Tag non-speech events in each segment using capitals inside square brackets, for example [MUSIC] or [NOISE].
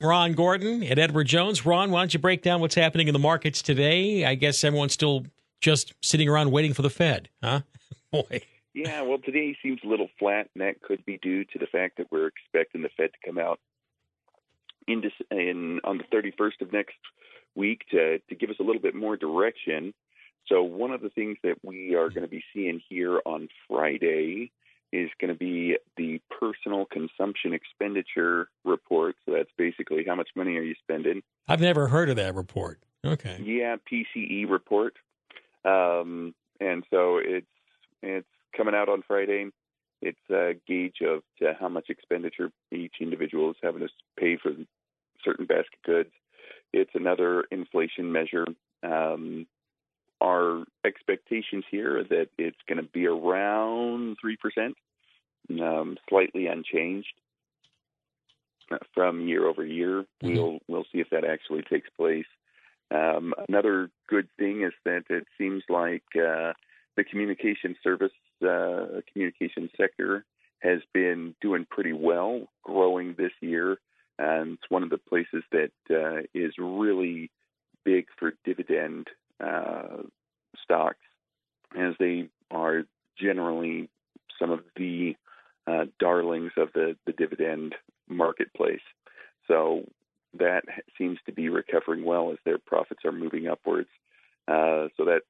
Ron Gordon and Edward Jones. Ron, why don't you break down what's happening in the markets today? I guess everyone's still just sitting around waiting for the Fed, huh? [LAUGHS] Boy. Yeah, well, today seems a little flat, and that could be due to the fact that we're expecting the Fed to come out in, in on the 31st of next week to to give us a little bit more direction. So one of the things that we are going to be seeing here on Friday is going to be the personal consumption expenditure report. So that's basically how much money are you spending. I've never heard of that report. Okay. Yeah, PCE report. Um, and so it's it's coming out on Friday. It's a gauge of how much expenditure each individual is having to pay for certain basket goods. It's another inflation measure. Um, our expectations here are that it's going to be around 3%, um, slightly unchanged from year over year. Mm-hmm. We'll we'll see if that actually takes place. Um, another good thing is that it seems like uh, the communication service, uh, communication sector has been doing pretty well, growing this year. And it's one of the places that uh, is really big for dividend uh, stocks, as they are generally some of the uh, darlings of the, the dividend marketplace. So that seems to be recovering well as their profits are moving upwards. Uh, so that's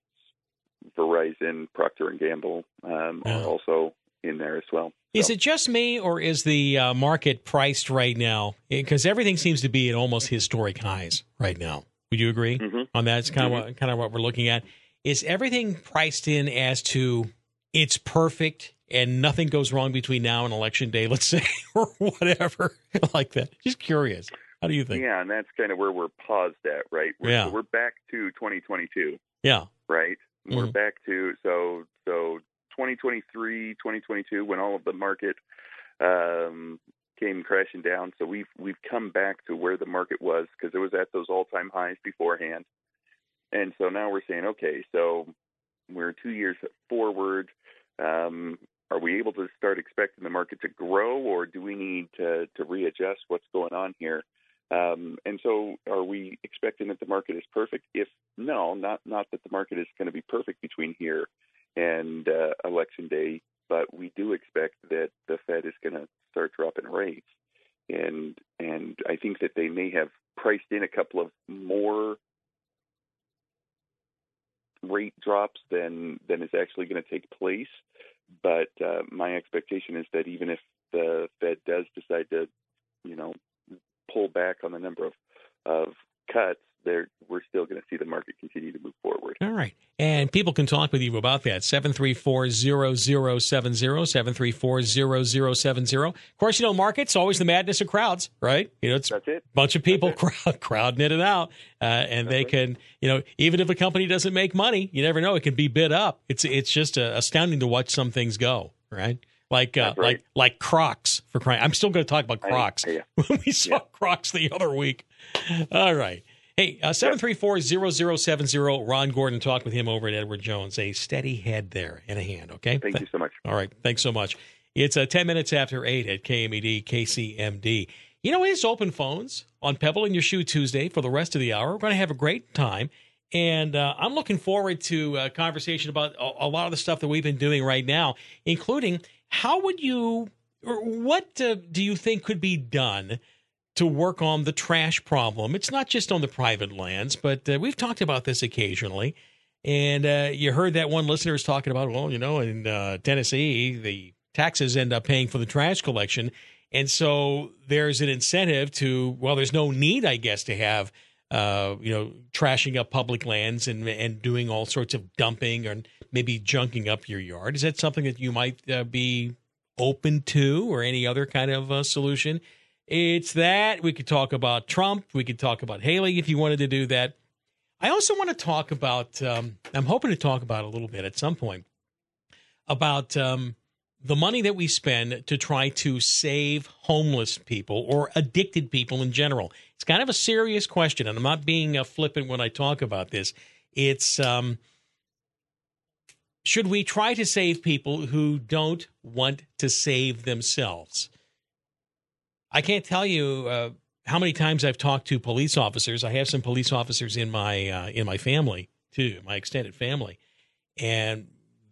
Verizon, Procter and Gamble um, are also in there as well. Is it just me, or is the uh, market priced right now? Because everything seems to be at almost historic highs right now. Would you agree mm-hmm. on that? It's kind mm-hmm. of what, kind of what we're looking at. Is everything priced in as to it's perfect and nothing goes wrong between now and election day, let's say, [LAUGHS] or whatever [LAUGHS] like that? Just curious. How do you think? Yeah, and that's kind of where we're paused at, right? We're, yeah. So we're back to 2022. Yeah. Right? Mm-hmm. We're back to so so 2023, 2022 when all of the market um, came crashing down. So we've we've come back to where the market was because it was at those all-time highs beforehand. And so now we're saying, okay, so we're two years forward. Um, are we able to start expecting the market to grow, or do we need to, to readjust what's going on here? Um, and so, are we expecting that the market is perfect? If no, not not that the market is going to be perfect between here and uh, election day, but we do expect that the Fed is going to start dropping rates, and and I think that they may have priced in a couple of more rate drops than than is actually going to take place. But uh, my expectation is that even if the Fed does decide to, you know, pull back on the number of of cuts, there we're still going to see the market continue to move forward. All right. And people can talk with you about that. 734-0070, 734-0070. Of course, you know, markets, always the madness of crowds, right? You know, it's That's it. a bunch of people crowd, crowding it out. Uh, and That's they right. can, you know, even if a company doesn't make money, you never know, it can be bid up. It's it's just uh, astounding to watch some things go, right? like uh, right. like like Crocs for crying. I'm still going to talk about Crocs. I, yeah. [LAUGHS] we saw yeah. Crocs the other week. All right. Hey, uh, 734-0070, Ron Gordon, talk with him over at Edward Jones. A steady head there and a hand, okay? Thank Th- you so much. All right, thanks so much. It's uh, 10 minutes after 8 at KMED, KCMD. You know, it's open phones on Pebble in Your Shoe Tuesday for the rest of the hour. We're going to have a great time. And uh, I'm looking forward to a conversation about a, a, lot of the stuff that we've been doing right now, including how would you, or what uh, do you think could be done – to work on the trash problem. It's not just on the private lands, but uh, we've talked about this occasionally. And uh, you heard that one listener is talking about, well, you know, in uh, Tennessee, the taxes end up paying for the trash collection. And so there's an incentive to, well, there's no need, I guess, to have, uh, you know, trashing up public lands and, and doing all sorts of dumping or maybe junking up your yard. Is that something that you might uh, be open to or any other kind of uh, solution? It's that. We could talk about Trump. We could talk about Haley if you wanted to do that. I also want to talk about, um, I'm hoping to talk about a little bit at some point about um, the money that we spend to try to save homeless people or addicted people in general. It's kind of a serious question, and I'm not being uh, flippant when I talk about this. It's um, should we try to save people who don't want to save themselves? I can't tell you uh, how many times I've talked to police officers. I have some police officers in my uh, in my family too, my extended family, and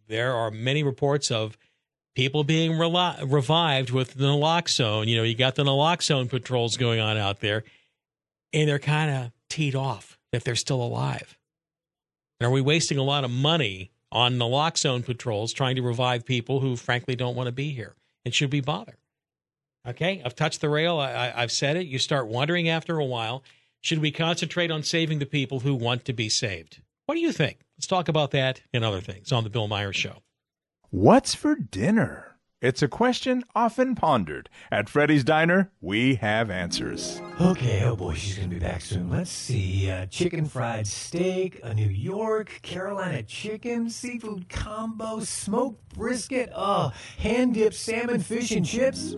there are many reports of people being revived with naloxone. You know, you got the naloxone patrols going on out there, and they're kind of teed off if they're still alive. And are we wasting a lot of money on naloxone patrols trying to revive people who, frankly, don't want to be here and should be bothered? Okay, I've touched the rail. I, I've said it. You start wondering after a while should we concentrate on saving the people who want to be saved? What do you think? Let's talk about that and other things on The Bill Myers Show. What's for dinner? It's a question often pondered. At Freddy's Diner, we have answers. Okay, oh boy, she's gonna be back soon. Let's see. Uh, chicken fried steak, a New York, Carolina chicken, seafood combo, smoked brisket, oh, hand dipped salmon, fish, and chips.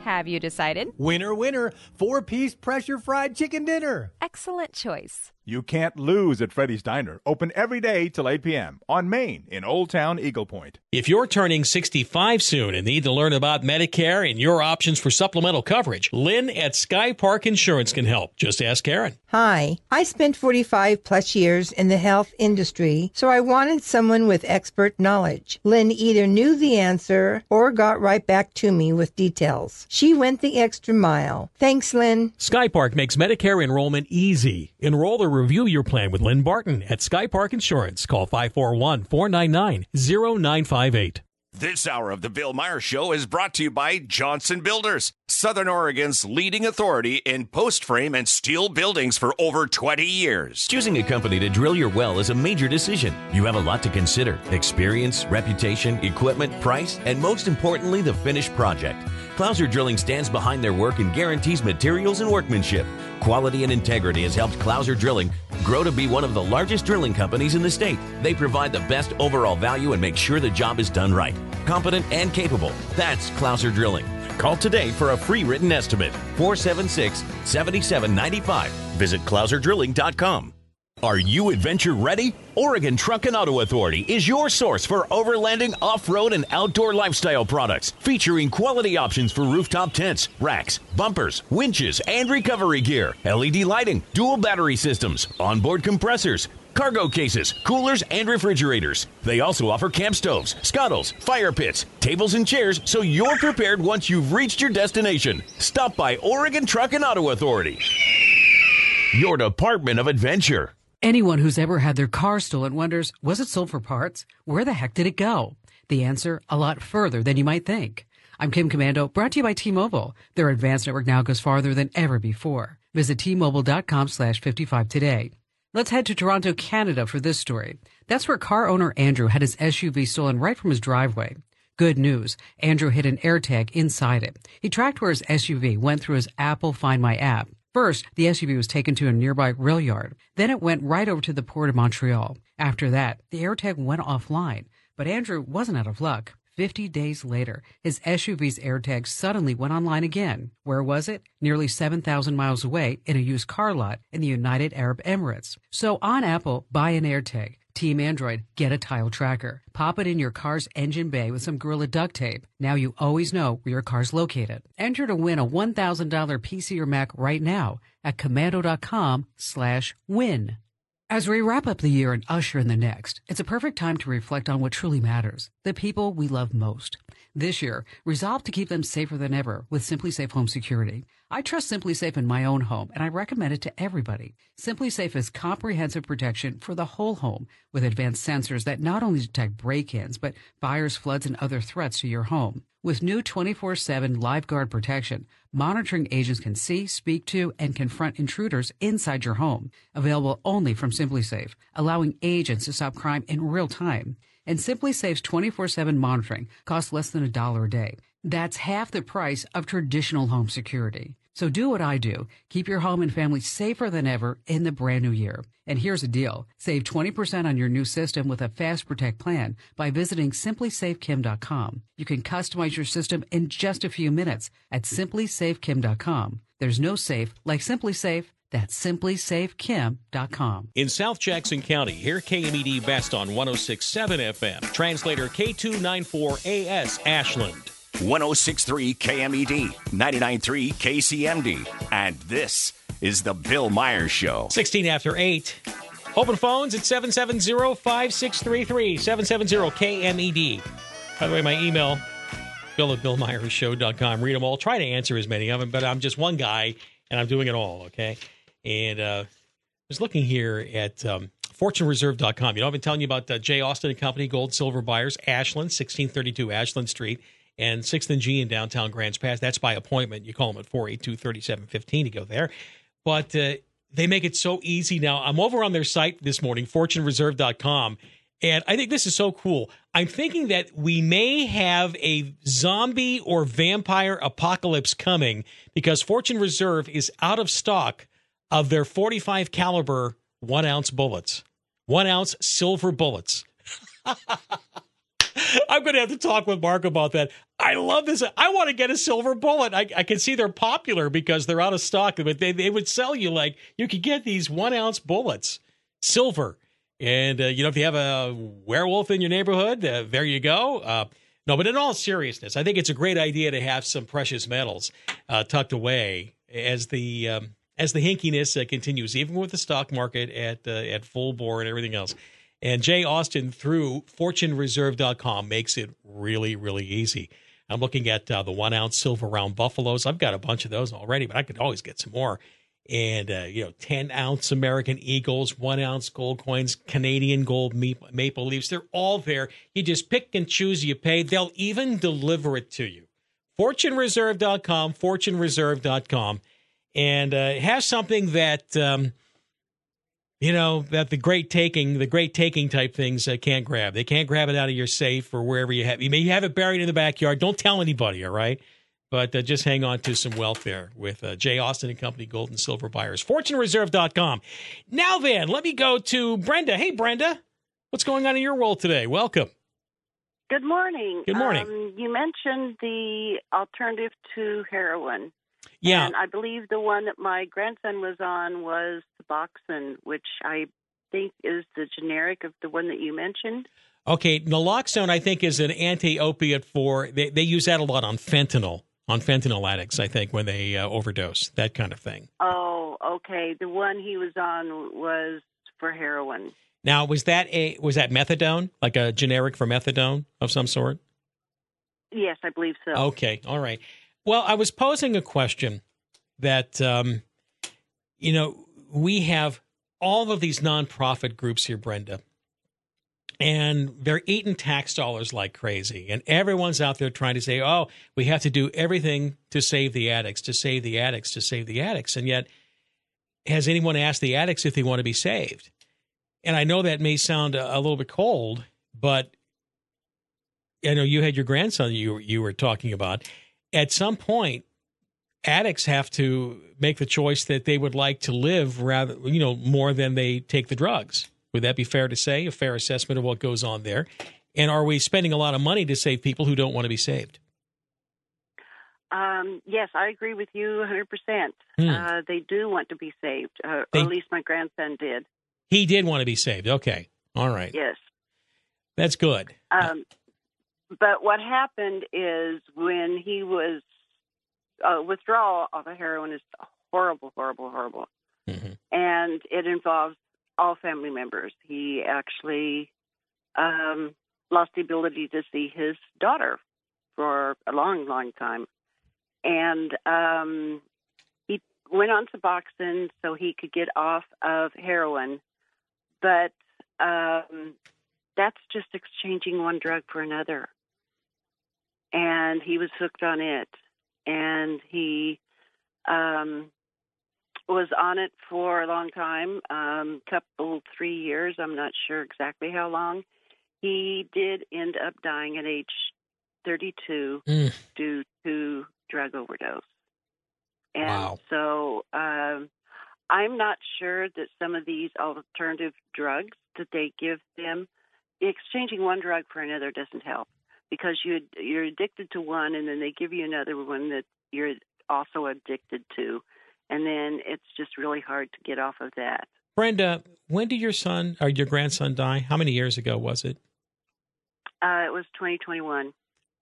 Have you decided? Winner, winner, four piece pressure fried chicken dinner. Excellent choice. You can't lose at Freddy's Diner. Open every day till 8 p.m. on Main in Old Town Eagle Point. If you're turning 65 soon and need to learn about Medicare and your options for supplemental coverage, Lynn at Sky Park Insurance can help. Just ask Karen. Hi, I spent 45 plus years in the health industry, so I wanted someone with expert knowledge. Lynn either knew the answer or got right back to me with details. She went the extra mile. Thanks, Lynn. Sky Park makes Medicare enrollment easy. Enroll or review your plan with Lynn Barton at Sky Park Insurance. Call 541 499 0958. This hour of the Bill Myers Show is brought to you by Johnson Builders, Southern Oregon's leading authority in post frame and steel buildings for over 20 years. Choosing a company to drill your well is a major decision. You have a lot to consider experience, reputation, equipment, price, and most importantly, the finished project. Clouser Drilling stands behind their work and guarantees materials and workmanship. Quality and integrity has helped Clouser Drilling grow to be one of the largest drilling companies in the state. They provide the best overall value and make sure the job is done right. Competent and capable. That's Clouser Drilling. Call today for a free written estimate. 476 7795. Visit ClouserDrilling.com. Are you adventure ready? Oregon Truck and Auto Authority is your source for overlanding, off road, and outdoor lifestyle products, featuring quality options for rooftop tents, racks, bumpers, winches, and recovery gear, LED lighting, dual battery systems, onboard compressors, cargo cases, coolers, and refrigerators. They also offer camp stoves, scuttles, fire pits, tables, and chairs so you're prepared once you've reached your destination. Stop by Oregon Truck and Auto Authority, your department of adventure. Anyone who's ever had their car stolen wonders, was it sold for parts? Where the heck did it go? The answer, a lot further than you might think. I'm Kim Komando, brought to you by T-Mobile. Their advanced network now goes farther than ever before. Visit T-Mobile.com slash 55 today. Let's head to Toronto, Canada for this story. That's where car owner Andrew had his SUV stolen right from his driveway. Good news. Andrew hid an AirTag inside it. He tracked where his SUV went through his Apple Find My app. First, the SUV was taken to a nearby rail yard. Then it went right over to the port of Montreal. After that, the AirTag went offline. But Andrew wasn't out of luck. 50 days later, his SUV's AirTag suddenly went online again. Where was it? Nearly 7,000 miles away in a used car lot in the United Arab Emirates. So on Apple, buy an AirTag. Team Android, get a tile tracker. Pop it in your car's engine bay with some Gorilla duct tape. Now you always know where your car's located. Enter to win a $1,000 PC or Mac right now at komando.com slash win. As we wrap up the year and usher in the next, it's a perfect time to reflect on what truly matters the people we love most. This year, resolve to keep them safer than ever with SimpliSafe Home Security. I trust SimpliSafe in my own home, and I recommend it to everybody. SimpliSafe is comprehensive protection for the whole home with advanced sensors that not only detect break ins, but fires, floods, and other threats to your home. With new 24 7 live guard protection, monitoring agents can see, speak to, and confront intruders inside your home. Available only from SimpliSafe, allowing agents to stop crime in real time. And SimpliSafe's 24 7 monitoring costs less than a dollar a day. That's half the price of traditional home security. So do what I do. Keep your home and family safer than ever in the brand new year. And here's a deal. Save 20% on your new system with a Fast Protect plan by visiting simplysafekim.com. You can customize your system in just a few minutes at simplysafekim.com. There's no safe like SimpliSafe. That's simplysafekim.com. In South Jackson County, hear KMED Best on 1067 FM. Translator K294AS Ashland. 1063 KMED, 993 KCMD, and this is The Bill Myers Show. 16 after 8. Open phones at 770 5633 770 KMED. By the way, my email, bill at billmyershow.com. Read them all. Try to answer as many of them, but I'm just one guy and I'm doing it all, okay? And uh, I was looking here at um, fortunereserve.com. You know, I've been telling you about uh, J. Austin and Company Gold Silver Buyers, Ashland, 1632 Ashland Street, and 6th and G in downtown Grants Pass. That's by appointment. You call them at 482 3715 to go there. But uh, they make it so easy now. I'm over on their site this morning, fortunereserve.com, and I think this is so cool. I'm thinking that we may have a zombie or vampire apocalypse coming because Fortune Reserve is out of stock of their 45 caliber one ounce bullets, one ounce silver bullets. [LAUGHS] I'm going to have to talk with Mark about that. I love this. I want to get a silver bullet. I, I can see they're popular because they're out of stock, but they, they would sell you like you could get these one ounce bullets, silver. And, uh, you know, if you have a werewolf in your neighborhood, uh, there you go. Uh, no, but in all seriousness, I think it's a great idea to have some precious metals uh, tucked away as the um, as the hinkiness uh, continues, even with the stock market at uh, at full bore and everything else. And Jay Austin through FortuneReserve.com makes it really, really easy. I'm looking at uh, the one ounce silver round buffaloes. I've got a bunch of those already, but I could always get some more. And, uh, you know, 10 ounce American Eagles, one ounce gold coins, Canadian gold maple leaves. They're all there. You just pick and choose, you pay. They'll even deliver it to you. FortuneReserve.com, FortuneReserve.com. And uh, has something that. Um, you know that the great taking the great taking type things uh, can't grab they can't grab it out of your safe or wherever you have you may have it buried in the backyard don't tell anybody all right but uh, just hang on to some welfare with uh, Jay Austin and Company Gold and Silver Buyers. FortuneReserve.com. Now then, let me go to Brenda. Hey, Brenda, what's going on in your world today? Welcome. Good morning. Good morning. Um, you mentioned the alternative to heroin. Yeah. And I believe the one that my grandson was on was Suboxone, which I think is the generic of the one that you mentioned. Okay, naloxone I think is an anti-opiate for they, they use that a lot on fentanyl on fentanyl addicts I think when they uh, overdose that kind of thing. Oh, okay. The one he was on was for heroin. Now, was that a was that methadone, like a generic for methadone of some sort? Yes, I believe so. Okay, all right. Well, I was posing a question that, um, you know, we have all of these nonprofit groups here, Brenda, and they're eating tax dollars like crazy. And everyone's out there trying to say, oh, we have to do everything to save the addicts, to save the addicts, to save the addicts. And yet, has anyone asked the addicts if they want to be saved? And I know that may sound a, a little bit cold, but I know you had your grandson you you were talking about at some point, addicts have to make the choice that they would like to live rather, you know, more than they take the drugs. Would that be fair to say? A fair assessment of what goes on there? And are we spending a lot of money to save people who don't want to be saved? Um, yes, I agree with you 100%. Hmm. Uh, they do want to be saved, uh, They- or at least my grandson did. He did want to be saved. Okay. All right. Yes. That's good. Um, but what happened is when he was uh, withdrawal of a heroin is horrible, horrible, horrible, Mhm. and it involves all family members. He actually um, lost the ability to see his daughter for a long, long time, and um, he went on Suboxone so he could get off of heroin, but um, that's just exchanging one drug for another and he was hooked on it and he um was on it for a long time um couple three years i'm not sure exactly how long he did end up dying at age 32 Mm. due to drug overdose and Wow. so um i'm not sure that some of these alternative drugs that they give them exchanging one drug for another doesn't help because you you're addicted to one and then they give you another one that you're also addicted to and then it's just really hard to get off of that Brenda, when did your son or your grandson die? How many years ago was it? uh it was 2021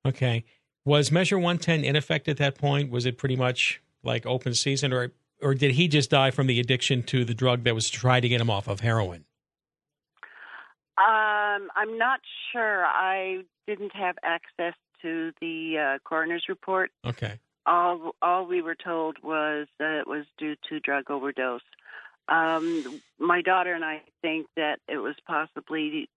Okay. Was Measure 110 in effect at that point? Was it pretty much like open season, or or did he just die from the addiction to the drug that was trying to get him off of heroin? Um, I'm not sure. I didn't have access to the uh, coroner's report. Okay. All all we were told was that it was due to drug overdose. Um, my daughter and I think that it was possibly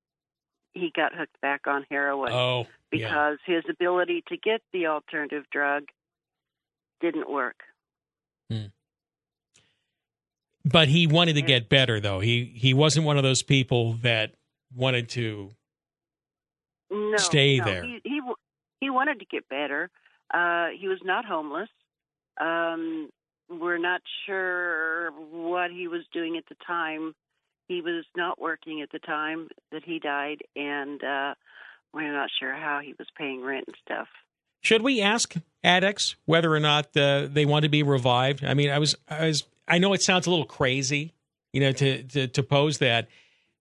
he got hooked back on heroin Oh, yeah. because his ability to get the alternative drug didn't work. But he wanted to get better, though. He he wasn't one of those people that wanted to. No, Stay no, there. He, he he wanted to get better. Uh, he was not homeless. Um, we're not sure what he was doing at the time. He was not working at the time that he died, and uh, we're not sure how he was paying rent and stuff. Should we ask addicts whether or not uh, they want to be revived? I mean, I was, I was, I know it sounds a little crazy, you know, to, to to pose that,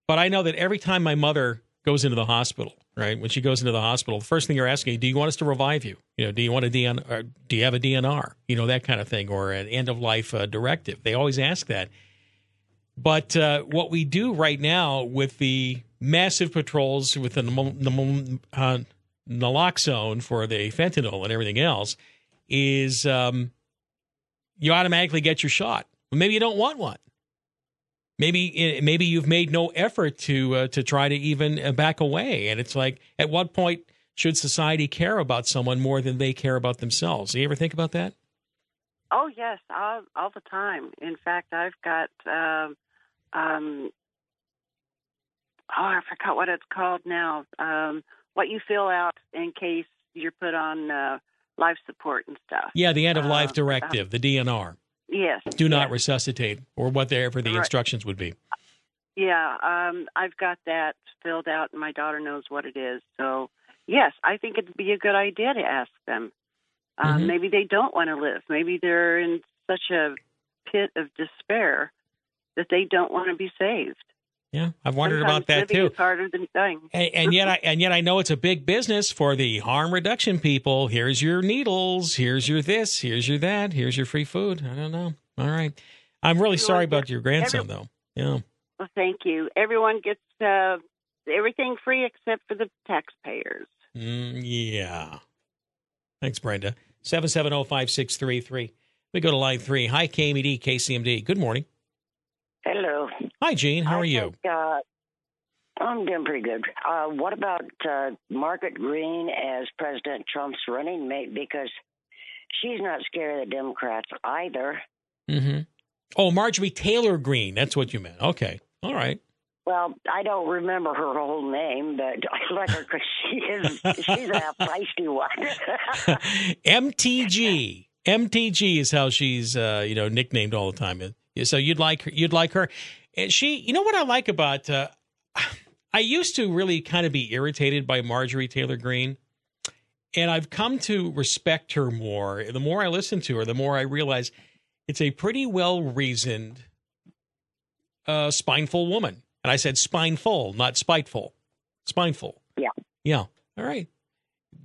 but I know that every time my mother goes into the hospital, right, when she goes into the hospital, the first thing you're asking, do you want us to revive you? You know, do you want a DN, or do you have a DNR? You know, that kind of thing, or an end of life uh, directive. They always ask that. But uh, what we do right now with the massive patrols with the nal- uh, naloxone for the fentanyl and everything else is um, you automatically get your shot. Maybe you don't want one. Maybe maybe you've made no effort to uh, to try to even uh, back away, and it's like, at what point should society care about someone more than they care about themselves? Do you ever think about that? Oh yes, all, all the time. In fact, I've got um, um, oh, I forgot what it's called now. Um, what you fill out in case you're put on uh, life support and stuff. Yeah, the end of life Uh, directive, the DNR. Yes. Do not yes. resuscitate, or whatever the Right. instructions would be. Yeah, um, I've got that filled out, and my daughter knows what it is. So, yes, I think it'd be a good idea to ask them. Um, Mhm. Maybe they don't want to live. Maybe they're in such a pit of despair that they don't want to be saved. Yeah, I've wondered Sometimes about that too. Is harder than dying. And, and yet, I [LAUGHS] and yet I know it's a big business for the harm reduction people. Here's your needles. Here's your this. Here's your that. Here's your free food. I don't know. All right. I'm really sorry about your grandson, every- though. Yeah. Well, thank you. Everyone gets uh, everything free except for the taxpayers. Mm, yeah. Thanks, Brenda. Seven seven zero five six three three. We go to line three. Hi, KMED, KCMD. Good morning. Hello. Hi, Gene. How are you? think, uh, I'm doing pretty good. Uh, what about uh, Margaret Green as President Trump's running mate? Because she's not scared of the Democrats either. Mm-hmm. Oh, Marjorie Taylor Greene. That's what you meant. Okay. All right. Well, I don't remember her whole name, but [LAUGHS] I like her because she is she's a [LAUGHS] feisty one. [LAUGHS] MTG. MTG is how she's uh, you know nicknamed all the time. So you'd like her, you'd like her. And she, you know what I like about uh, I used to really kind of be irritated by Marjorie Taylor Greene. And I've come to respect her more. The more I listen to her, the more I realize it's a pretty well reasoned, uh, spineful woman. And I said spineful, not spiteful. Spineful. Yeah. Yeah. All right.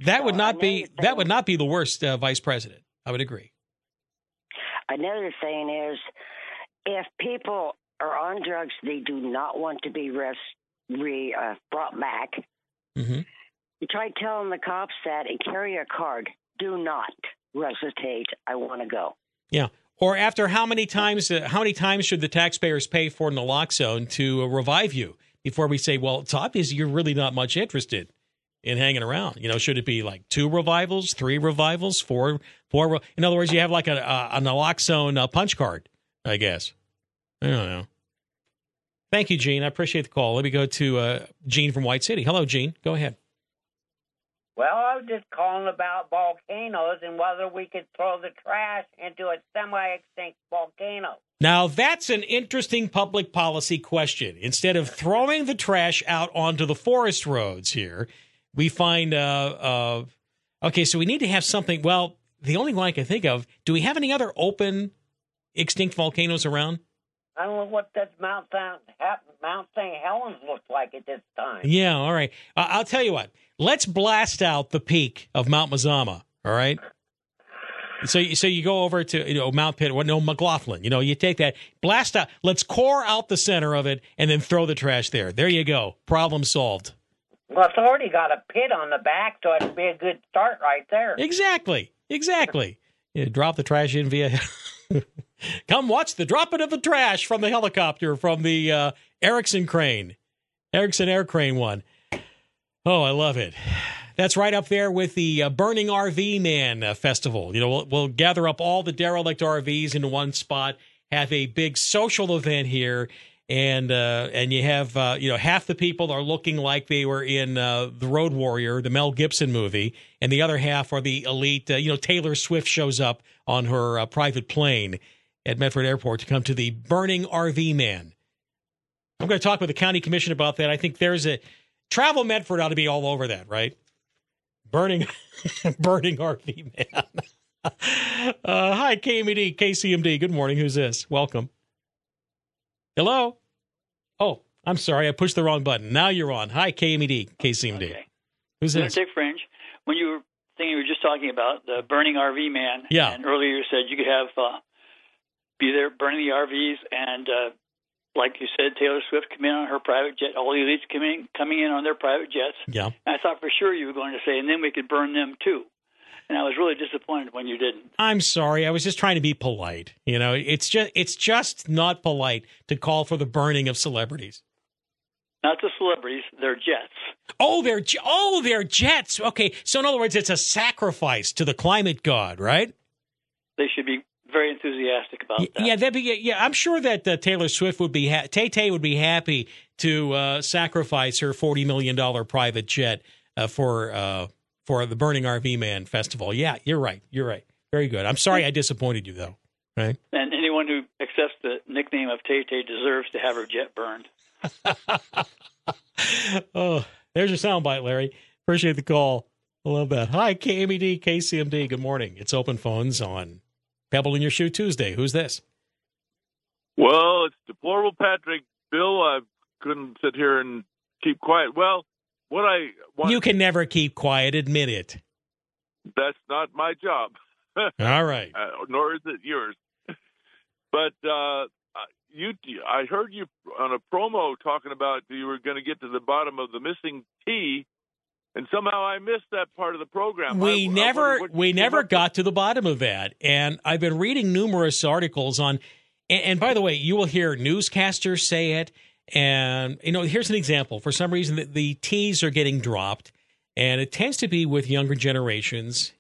That would not be that thing- would not be the worst uh, vice president. I would agree. Another thing is, if people are on drugs, they do not want to be res- re, uh, brought back. Mm-hmm. You try telling the cops that and carry a card. Do not resuscitate. I want to go. Yeah. Or after how many times? Uh, how many times should the taxpayers pay for naloxone to uh, revive you before we say, well, it's obvious you're really not much interested in hanging around? You know, should it be like two revivals, three revivals, four, four? Re- in other words, you have like a, a, a naloxone uh, punch card, I guess. I don't know. Thank you, Gene. I appreciate the call. Let me go to uh, Gene from White City. Hello, Gene. Go ahead. Well, I was just calling about volcanoes and whether we could throw the trash into a semi-extinct volcano. Now, that's an interesting public policy question. Instead of throwing the trash out onto the forest roads here, we find, uh, uh, okay, so we need to have something. Well, the only one I can think of, do we have any other open extinct volcanoes around? I don't know what that Mount St. Mount St. Helens looks like at this time. Yeah, all right. Uh, I'll tell you what. Let's blast out the peak of Mount Mazama All right. So, you- so you go over to you know Mount Pitt, well, no McLoughlin. You know, you take that, blast out. Let's core out the center of it, and then throw the trash there. There you go. Problem solved. Well, it's already got a pit on the back, so it'd be a good start right there. Exactly. Exactly. You drop the trash in via. [LAUGHS] Come watch the dropping of the trash from the helicopter from the uh, Erickson crane, Erickson Air Crane one. Oh, I love it. That's right up there with the uh, Burning RV Man uh, Festival. You know, we'll, we'll gather up all the derelict RVs into one spot, have a big social event here, and uh, and you have uh, you know half the people are looking like they were in uh, the Road Warrior, the Mel Gibson movie, and the other half are the elite. Uh, you know, Taylor Swift shows up on her uh, private plane at Medford Airport to come to the Burning RV Man. I'm going to talk with the county commission about that. I think there's a travel Medford ought to be all over that, right? Burning, [LAUGHS] burning RV man. [LAUGHS] uh, hi, KMED, KCMD. Good morning. Who's this? Welcome. Hello. Oh, I'm sorry. I pushed the wrong button. Now you're on. Hi, KMED, KCMD. Okay. Who's this? Dick Fringe. When you were thing you were just talking about the burning RV man. Yeah. And earlier you said you could have uh, be there burning the RVs and uh, like you said, Taylor Swift come in on her private jet. All the elites coming coming in on their private jets. Yeah. And I thought for sure you were going to say, and then we could burn them too. And I was really disappointed when you didn't. I'm sorry. I was just trying to be polite. You know, it's just it's just not polite to call for the burning of celebrities. Not the celebrities, their jets. Oh, they're oh, they're jets. Okay, so in other words, it's a sacrifice to the climate god, right? They should be very enthusiastic about that. Yeah, that'd be yeah. I'm sure that uh, Taylor Swift would be ha- Tay Tay would be happy to uh, sacrifice her forty million dollar private jet uh, for uh, for the Burning RV Man Festival. Yeah, you're right. You're right. Very good. I'm sorry I disappointed you though. Right. And anyone who accepts the nickname of Tay Tay deserves to have her jet burned. [LAUGHS] oh, there's your soundbite, Larry. Appreciate the call. I love that. Hi, KMED, KCMD. Good morning. It's open phones on Pebble in Your Shoe Tuesday. Who's this? Well, it's deplorable, Patrick. Bill, I couldn't sit here and keep quiet. Well, what I want, You can never keep quiet. Admit it. that's not my job. [LAUGHS] All right. uh, nor is it yours. But uh, you, I heard you on a promo talking about you were going to get to the bottom of the missing T, and somehow I missed that part of the program. we I- I never what we never got to the bottom of that. And i've been reading numerous articles on and, and by the way you will hear newscasters say it. And you know here's an example. For some reason the, the t's are getting dropped and it tends to be with younger generations.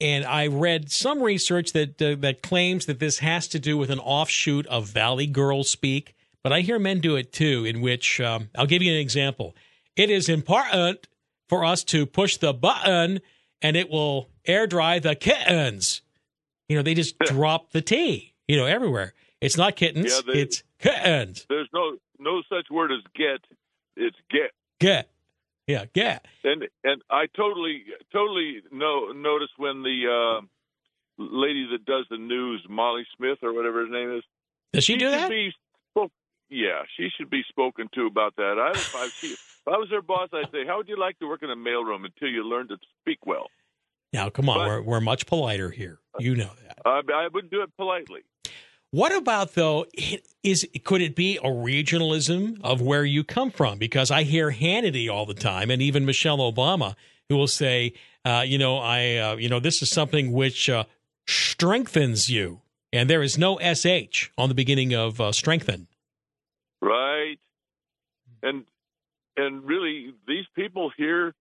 And i read some research that uh, that claims that this has to do with an offshoot of valley girl speak but i hear men do it too in which um, i'll give you an example. It is important for us to push the button and it will air dry the kittens. You know, they just drop the T, you know, everywhere. It's not kittens, Yeah, they- it's kittens. There's no no such word as get. It's get. Get. Yeah, get. And and I totally totally know notice when the uh, lady that does the news, Molly Smith or whatever his name is, Does she do that? Be spoke, yeah, she should be spoken to about that. I, if, I, she, if I was their boss, I'd say, "How would you like to work in a mailroom until you learn to speak well?" Now, come on, But- we're, we're much politer here. You know that. I, I would do it politely. What about though? Is could it be a regionalism of where you come from? Because I hear Hannity all the time, and even Michelle Obama, who will say, uh, "You know, I, uh, you know, this is something which uh, strengthens you," and there is no sh on the beginning of uh, strengthen. Right. And and really these people here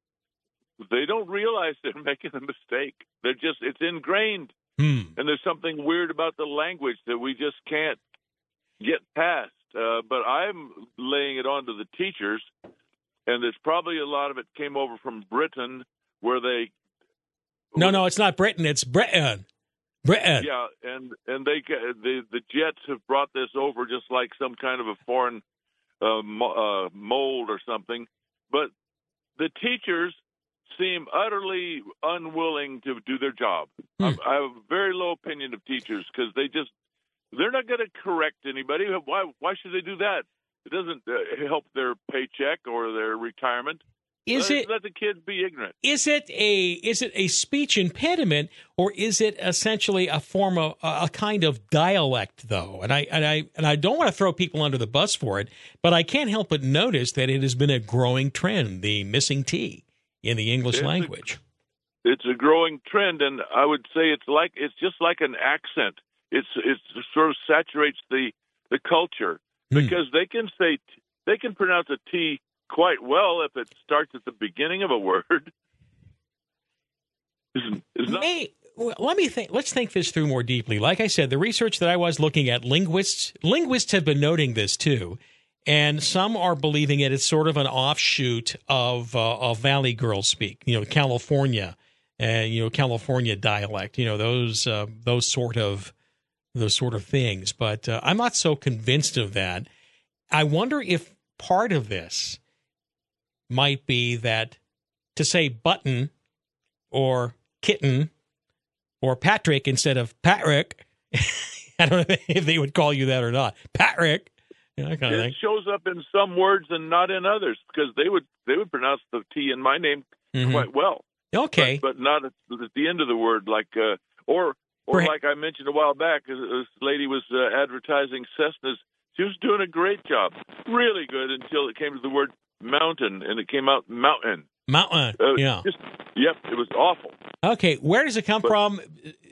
they don't realize they're [LAUGHS] making a mistake. They're just it's ingrained. Hmm. And there's something weird about the language that we just can't get past. Uh, but I'm laying it on to the teachers, and there's probably a lot of it came over from Britain, where they No, no, it's not Britain. It's Britain. Britain. Yeah, and and they the the Jets have brought this over just like some kind of a foreign uh, mo- uh, mold or something. But the teachers seem utterly unwilling to do their job. I, I have a very low opinion of teachers because they just they're not going to correct anybody. Why why should they do that? It doesn't uh, help their paycheck or their retirement. Is let, it let the kids be ignorant? is it a is it a speech impediment or is it essentially a form of a kind of dialect though and i and i and i don't want to throw people under the bus for it but i can't help but notice that it has been a growing trend the missing t in the english It's a- language It's a growing trend, and I would say it's like it's just like an accent. It's it sort of saturates the the culture Hmm. because they can say they can pronounce a T quite well if it starts at the beginning of a word. It's, not, May, let me think. Let's think this through more deeply. Like I said, the research that I was looking at, linguists linguists have been noting this too, and some are believing it is sort of an offshoot of uh, of Valley Girl speak. You know, California, and you know, California dialect. You know, those uh, those sort of those sort of things. But uh, I'm not so convinced of that. I wonder if part of this might be that to say button or kitten or Patrick instead of Patrick. [LAUGHS] I don't know if they would call you that or not. Patrick. You know, that kind of it thing. shows up in some words and not in others because they would they would pronounce the T in my name Mhm. quite well. Okay. but, but not at, at the end of the word, like uh, or or like I mentioned a while back, uh, this lady was uh, advertising Cessnas. She was doing a great job, really good, until it came to the word mountain, and it came out mountain. Mountain. Uh, yeah. Just, yep, it was awful. Okay. Where does it come from?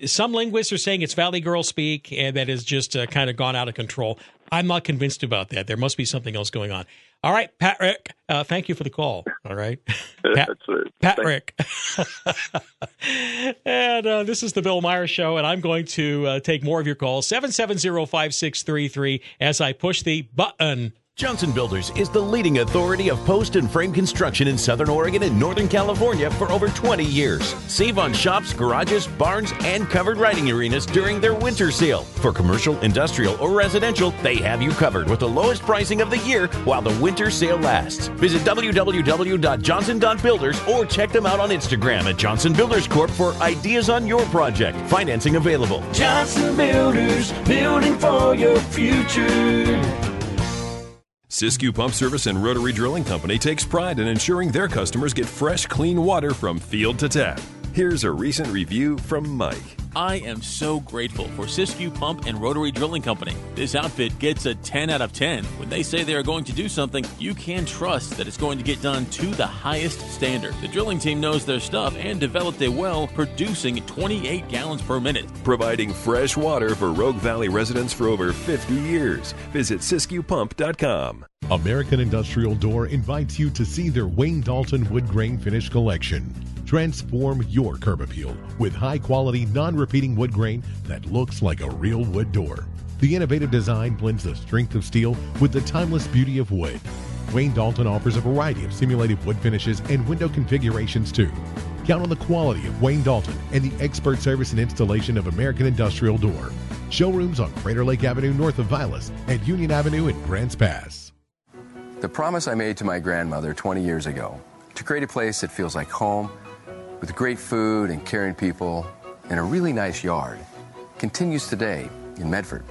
Some linguists are saying it's Valley Girl speak and that has just uh, kind of gone out of control. I'm not convinced about that. There must be something else going on. All right, Patrick. Uh, thank you for the call. All right. [LAUGHS] Pat- That's. Patrick. [LAUGHS] and uh, this is the Bill Meyer Show, and I'm going to uh, take more of your calls. 770 5633 as I push the button. Johnson Builders is the leading authority of post and frame construction in Southern Oregon and Northern California for over 20 years. Save on shops, garages, barns, and covered riding arenas during their winter sale. For commercial, industrial, or residential, they have you covered with the lowest pricing of the year while the winter sale lasts. Visit www.johnson.builders or check them out on Instagram at Johnson Builders Corp for ideas on your project. Financing available. Johnson Builders, building for your future. Siskiyou Pump Service and Rotary Drilling Company takes pride in ensuring their customers get fresh, clean water from field to tap. Here's a recent review from Mike. I am so grateful for Siskiyou Pump and Rotary Drilling Company. This outfit gets a 10 out of 10. When they say they are going to do something, you can trust that it's going to get done to the highest standard. The drilling team knows their stuff and developed a well producing 28 gallons per minute. Providing fresh water for Rogue Valley residents for over 50 years. Visit SiskiyouPump.com. American Industrial Door invites you to see their Wayne Dalton wood grain finish collection. Transform your curb appeal with high quality, non repeating wood grain that looks like a real wood door. The innovative design blends the strength of steel with the timeless beauty of wood. Wayne Dalton offers a variety of simulated wood finishes and window configurations too. Count on the quality of Wayne Dalton and the expert service and installation of American Industrial Door. Showrooms on Crater Lake Avenue north of Vilas and Union Avenue in Grants Pass. The promise I made to my grandmother 20 years ago to create a place that feels like home, with great food and caring people, and a really nice yard, continues today in Medford.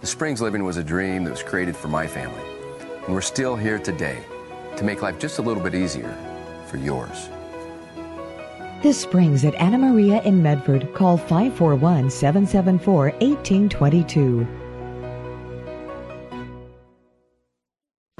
The Springs Living was a dream that was created for my family, and we're still here today to make life just a little bit easier for yours. The Springs at Anna Maria in Medford. Call 541 774 1822.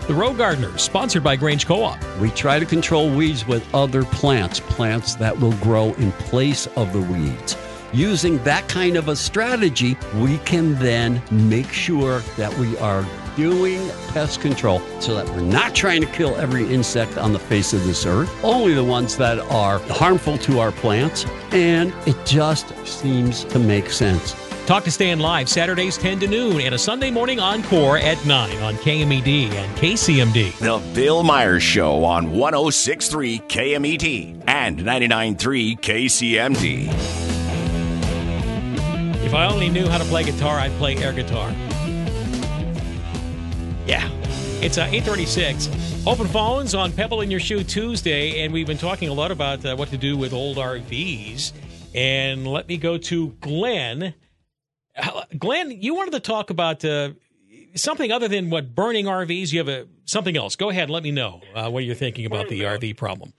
The Rogue Gardener, sponsored by Grange Co-op. We try to control weeds with other plants, plants that will grow in place of the weeds. Using that kind of a strategy, we can then make sure that we are doing pest control so that we're not trying to kill every insect on the face of this earth, only the ones that are harmful to our plants, and it just seems to make sense. Talk to Stan live Saturdays 10 to noon and a Sunday morning encore at 9 on KMED and KCMD. The Bill Myers Show on 1063 KMED and 99.3 KCMD. If I only knew how to play guitar, I'd play air guitar. Yeah. It's uh, 836. Open phones on Pebble in Your Shoe Tuesday, and we've been talking a lot about uh, what to do with old RVs. And let me go to Glenn. Glenn, you wanted to talk about uh, something other than what burning RVs. You have a something else. Go ahead. Let me know uh, what you're thinking about the RV problem.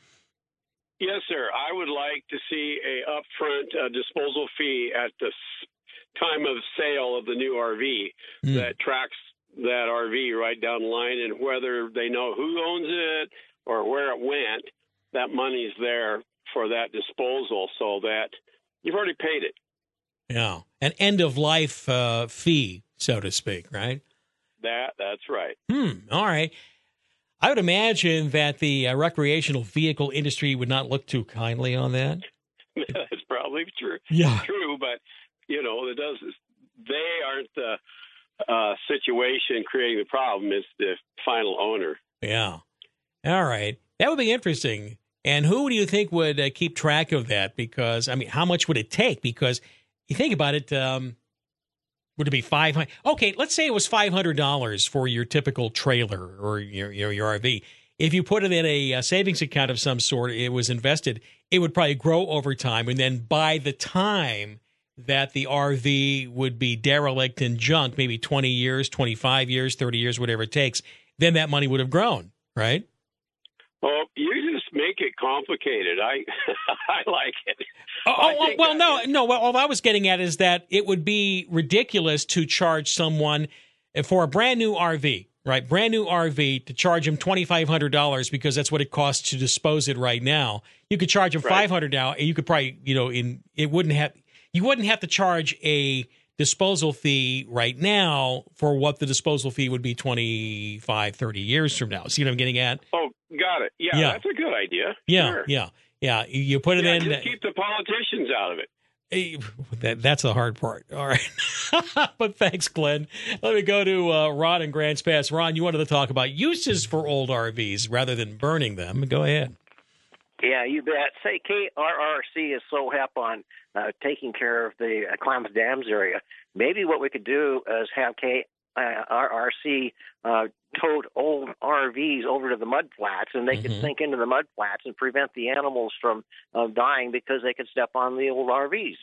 Yes, sir. I would like to see a upfront uh, disposal fee at the time of sale of the new RV Hmm. that tracks that RV right down the line, and whether they know who owns it or where it went, that money's there for that disposal, so that you've already paid it. Yeah, an end of life uh, fee, so to speak, right? That that's right. Hmm. All right. I would imagine that the uh, recreational vehicle industry would not look too kindly on that. [LAUGHS] that's probably true. Yeah. True, but you know, it does. They aren't the uh, situation creating the problem. It's the final owner. Yeah. All right. That would be interesting. And who do you think would uh, keep track of that? Because I mean, how much would it take? Because you think about it, um, would it be five hundred? Okay, let's say it was five hundred dollars for your typical trailer or your, your your RV. If you put it in a, uh savings account of some sort, it was invested. It would probably grow over time, and then by the time that the RV would be derelict and junk, maybe twenty years, twenty five years, thirty years, whatever it takes, then that money would have grown, right? Well, you make it complicated. I [LAUGHS] I like it. Oh, oh, well, no, no. Well, all I was getting at is that it would be ridiculous to charge someone for a brand new RV, right? Brand new RV to charge him twenty five hundred dollars because that's what it costs to dispose it right now. You could charge him Right. five hundred now, and you could probably, you know, in it wouldn't have you wouldn't have to charge a disposal fee right now for what the disposal fee would be 25 30 years from now see what i'm getting at Oh, got it. Yeah, Yeah. that's a good idea. yeah Sure. yeah yeah you- you put it Yeah, in just keep the politicians out of it. Hey, That, that's the hard part. All right. [LAUGHS] but thanks, Glenn. Let me go to uh, Ron and Grants Pass. Ron, you wanted to talk about uses for old RVs rather than burning them. Go ahead. Yeah, you bet. Say KRRC is so hep on uh, taking care of the uh, Klamath Dams area. Maybe what we could do is have KRRC uh, tote old RVs over to the mud flats, and they could Mhm. sink into the mud flats and prevent the animals from uh, dying because they could step on the old RVs.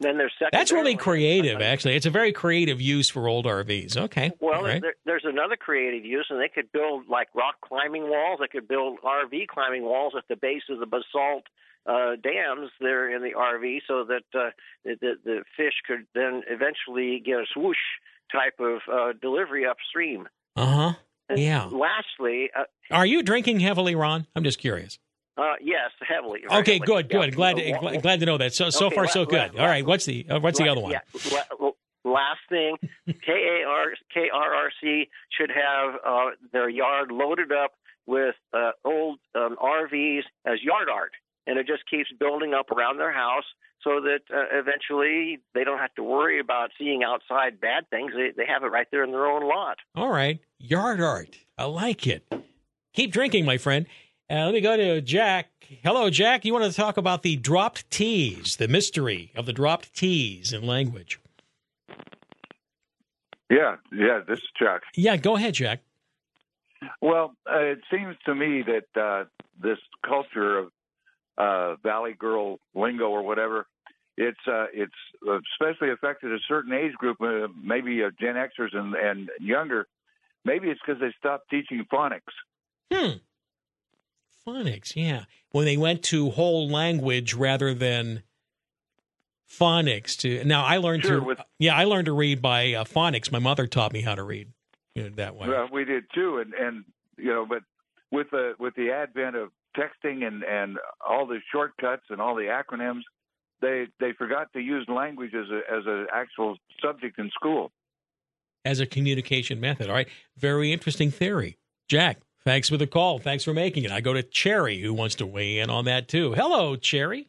Then there's That's really creative, actually. It's a very creative use for old RVs. Okay. Well, right. there, there's another creative use, and they could build like rock climbing walls. They could build RV climbing walls at the base of the basalt uh, dams there in the RV, so that uh, the, the fish could then eventually get a swoosh type of uh, delivery upstream. Uh huh. Yeah. Lastly, uh, Are you drinking heavily, Ron? I'm just curious. Uh, yes, heavily. Okay, heavily. good, good. Glad to, glad, glad to know that. So so Okay, far la- so good. la- All right. What's the uh, what's the other one? Yeah. Last thing, [LAUGHS] KAR, KRRC should have uh, their yard loaded up with uh, old um, RVs as yard art, and it just keeps building up around their house so that uh, eventually they don't have to worry about seeing outside bad things. They, they have it right there in their own lot. All right. Yard art. I like it. Keep drinking, my friend. Uh, let me go to Jack. Hello, Jack. You want to talk about the dropped T's, the mystery of the dropped T's in language. Yeah, yeah, this is Jack. Yeah, go ahead, Jack. Well, uh, it seems to me that uh, this culture of uh, Valley Girl lingo or whatever, it's uh, it's especially affected a certain age group, uh, maybe uh, Gen Xers and, and younger. Maybe it's because they stopped teaching phonics. Hmm. Phonics, yeah. When they went to whole language rather than phonics to now I learned Sure, to with- yeah I learned to read by uh, phonics. My mother taught me how to read you know, that way. Well, we did too, and and you know, but with the with the advent of texting and and all the shortcuts and all the acronyms, they they forgot to use language as a as an actual subject in school. as a communication method. All right. Very interesting theory. Jack, thanks for the call. Thanks for making it. I go to Cherry, who wants to weigh in on that too. Hello, Cherry.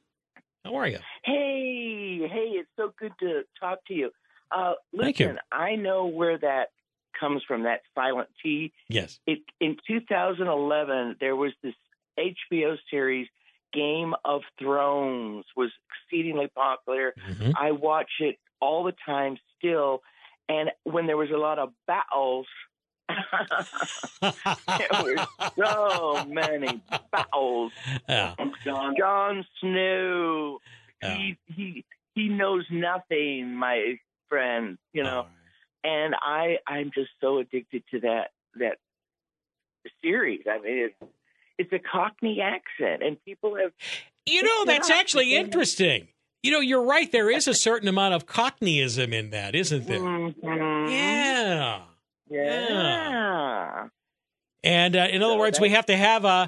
How are you? Hey, hey, it's so good to talk to you. Uh, listen, Thank you. I know where that comes from, that silent T. Yes. It, in 2011, there was this HBO series, Game of Thrones, was exceedingly popular. Mm-hmm. I watch it all the time still. And when there was a lot of battles, there were so many battles. Yeah. Jon, Jon Snow. He he he knows nothing, my friend. You know. and I I'm just so addicted to that that series. I mean, it's it's a Cockney accent, and people have. You know, that's actually interesting. You know, you're right. There is a certain amount of Cockneyism in that, isn't there? Mm-hmm. Yeah. Yeah. And uh, in other words, we have to have uh,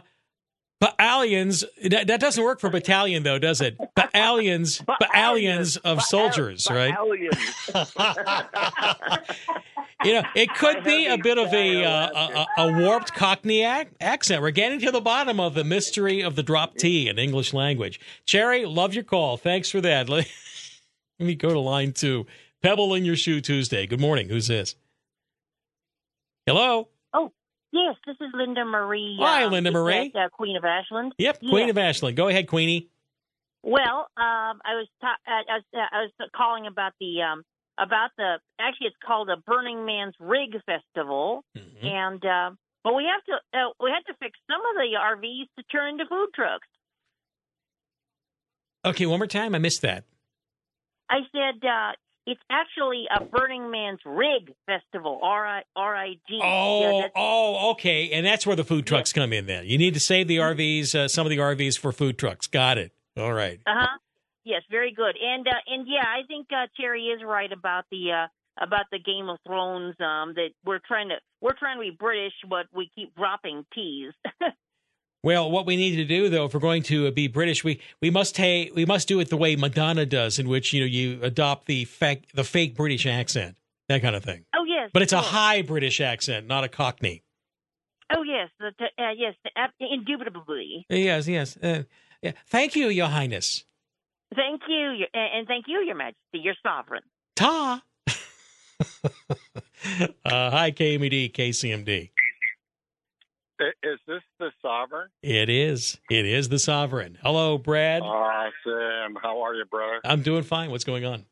battalions. That, that doesn't work for battalion, though, does it? Battalions, [LAUGHS] battalions of soldiers, right? [LAUGHS] You know, it [LAUGHS] could be a bit of a, uh, a a warped Cockney ac- accent. We're getting to the bottom of the mystery of the drop T in English language. Cherry, love your call. Thanks for that. Let me go to line two. Pebble in your shoe Tuesday. Good morning. Who's this? Hello. Oh, yes, this is Linda Marie. Hi, um, Linda Marie. that, uh, Queen of Ashland. Yep, Yes. Queen of Ashland. Go ahead, Queenie. Well, um, I was ta- I, I was I was calling about the um about the actually it's called a Burning Man's Rig Festival, Mm-hmm. and uh, but we have to uh, we had to fix some of the RVs to turn into food trucks. Okay, one more time. I missed that. I said uh, it's actually a Burning Man's Rig Festival, R I R I G. Oh, oh, okay. And that's where the food trucks come in then. You need to save the RVs, uh, some of the RVs for food trucks. Got it. All right. Uh huh. Yes, very good. And uh, and yeah, I think uh, Terry is right about the uh, about the Game of Thrones. Um, that we're trying to we're trying to be British, but we keep dropping T's. [LAUGHS] Well, what we need to do though, if we're going to uh, be British, we we must ta- we must do it the way Madonna does, in which you know you adopt the fake the fake British accent, that kind of thing. oh yes, But it's a high British accent, not a Cockney. Oh yes, the, uh, yes, uh, indubitably. Yes, yes. Uh, yeah. Thank you, Your Highness. Thank you, your, and and thank you, Your Majesty, your sovereign. Ta. [LAUGHS] uh, hi, KMED, KCMD. Is this the sovereign? It is. It is the sovereign. Hello, Brad. Awesome. How are you, brother? I'm doing fine. What's going on?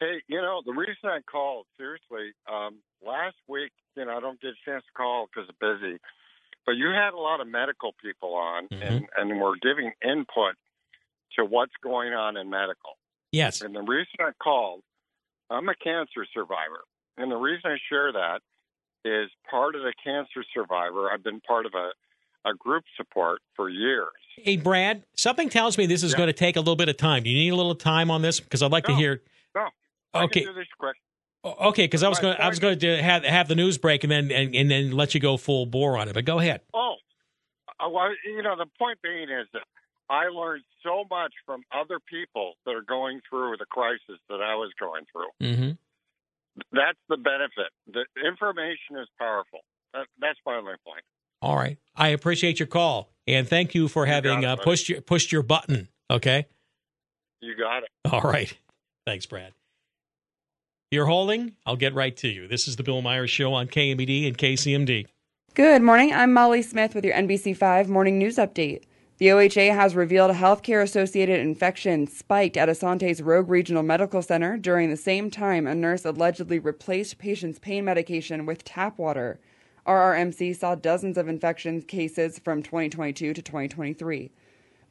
Hey, you know, the reason I called, seriously, um, last week, you know, I don't get a chance to call because I'm busy, but you had a lot of medical people on and, and we're giving input to what's going on in medical. Yes. And the reason I called, I'm a cancer survivor. And the reason I share that is part of the cancer survivor, I've been part of a, a group support for years. Hey, Brad, something tells me this is Yeah. going to take a little bit of time. Do you need a little time on this? Because I'd like to hear. No, Okay. can do this quick. Okay, because I was going, I was going to have have the news break and then and, and then let you go full bore on it. But go ahead. Oh, uh, well, you know, the point being is that I learned so much from other people that are going through the crisis that I was going through. Mm-hmm. That's the benefit. The information is powerful. That, that's my only point. All right, I appreciate your call and thank you for having got it, uh, pushed your pushed your button. Okay. You got it. All right. Thanks, Brad. You're holding. I'll get right to you. This is the Bill Myers Show on KMED and KCMD. Good morning. I'm Molly Smith with your NBC5 morning news update. The OHA has revealed a healthcare associated infection spiked at Asante's Rogue Regional Medical Center during the same time a nurse allegedly replaced patients' pain medication with tap water. RRMC saw dozens of infection cases from 2022 to 2023.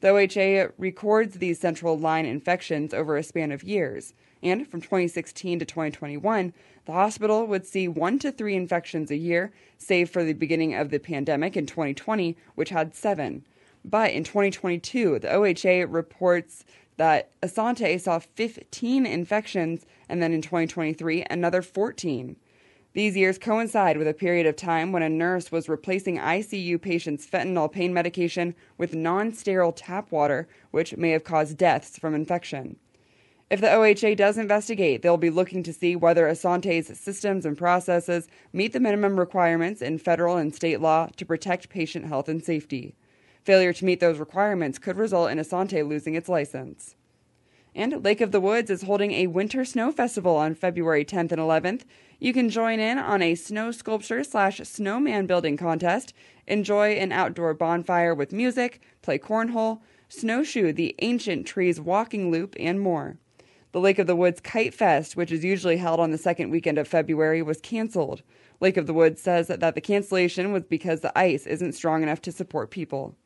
The OHA records these central line infections over a span of years, and from 2016 to 2021, the hospital would see one to three infections a year, save for the beginning of the pandemic in 2020, which had seven. But in 2022, the OHA reports that Asante saw 15 infections, and then in 2023, another 14. These years coincide with a period of time when a nurse was replacing ICU patients' fentanyl pain medication with non sterile tap water, which may have caused deaths from infection. If the OHA does investigate, they'll be looking to see whether Asante's systems and processes meet the minimum requirements in federal and state law to protect patient health and safety. Failure to meet those requirements could result in Asante losing its license. And Lake of the Woods is holding a winter snow festival on February 10th and 11th. You can join in on a snow sculpture slash snowman building contest, enjoy an outdoor bonfire with music, play cornhole, snowshoe the ancient trees walking loop, and more. The Lake of the Woods Kite Fest, which is usually held on the second weekend of February, was canceled. Lake of the Woods says that the cancellation was because the ice isn't strong enough to support people.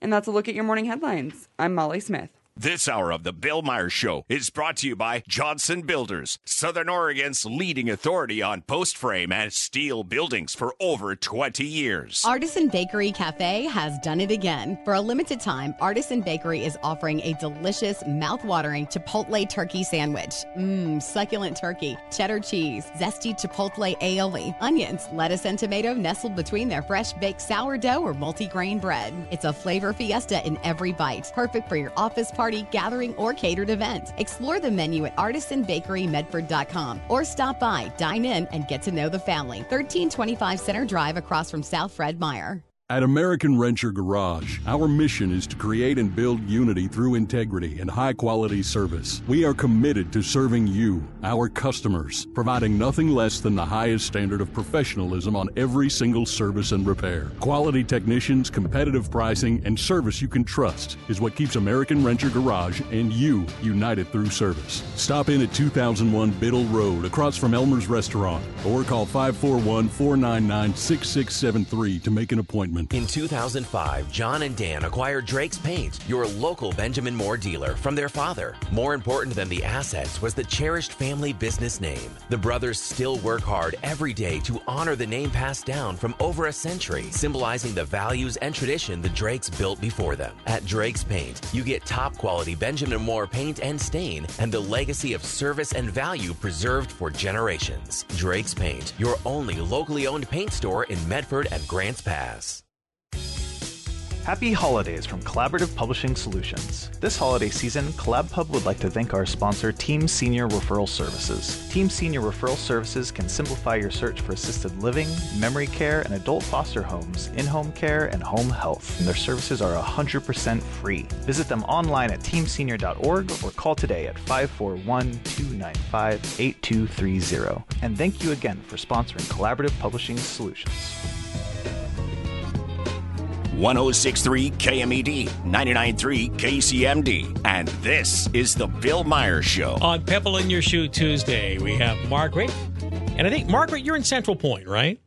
And that's a look at your morning headlines. I'm Molly Smith. This hour of the Bill Myers Show is brought to you by Johnson Builders, Southern Oregon's leading authority on post frame and steel buildings for over 20 years. Artisan Bakery Cafe has done it again. For a limited time, Artisan Bakery is offering a delicious, mouth-watering Chipotle turkey sandwich. Mmm, succulent turkey, cheddar cheese, zesty Chipotle aioli, onions, lettuce and tomato nestled between their fresh baked sourdough or multigrain bread. It's a flavor fiesta in every bite, perfect for your office party, gathering, or catered event. Explore the menu at artisanbakerymedford.com or stop by, dine in, and get to know the family. 1325 Center Drive across from South Fred Meyer. At American Renter Garage, our mission is to create and build unity through integrity and high quality service. We are committed to serving you, our customers, providing nothing less than the highest standard of professionalism on every single service and repair. Quality technicians, competitive pricing, and service you can trust is what keeps American Renter Garage and you united through service. Stop in at 2001 Biddle Road across from Elmer's Restaurant or call 541 499 6673 to make an appointment. In 2005, John and Dan acquired Drake's Paint, your local Benjamin Moore dealer, from their father. More important than the assets was the cherished family business name. The brothers still work hard every day to honor the name passed down from over a century, symbolizing the values and tradition the Drakes built before them. At Drake's Paint, you get top quality Benjamin Moore paint and stain, and the legacy of service and value preserved for generations. Drake's Paint, your only locally owned paint store in Medford and Grants Pass. Happy holidays from Collaborative Publishing Solutions. This holiday season, CollabPub would like to thank our sponsor, Team Senior Referral Services. Team Senior Referral Services can simplify your search for assisted living, memory care, and adult foster homes, in home care, and home health. And their services are 100% free. Visit them online at teamsenior.org or call today at 541 295 8230. And thank you again for sponsoring Collaborative Publishing Solutions. 1063 KMED, 993 KCMD. And this is The Bill Myers Show. On Pebble in Your Shoe Tuesday, we have Margaret. And I think, Margaret, you're in Central Point, right?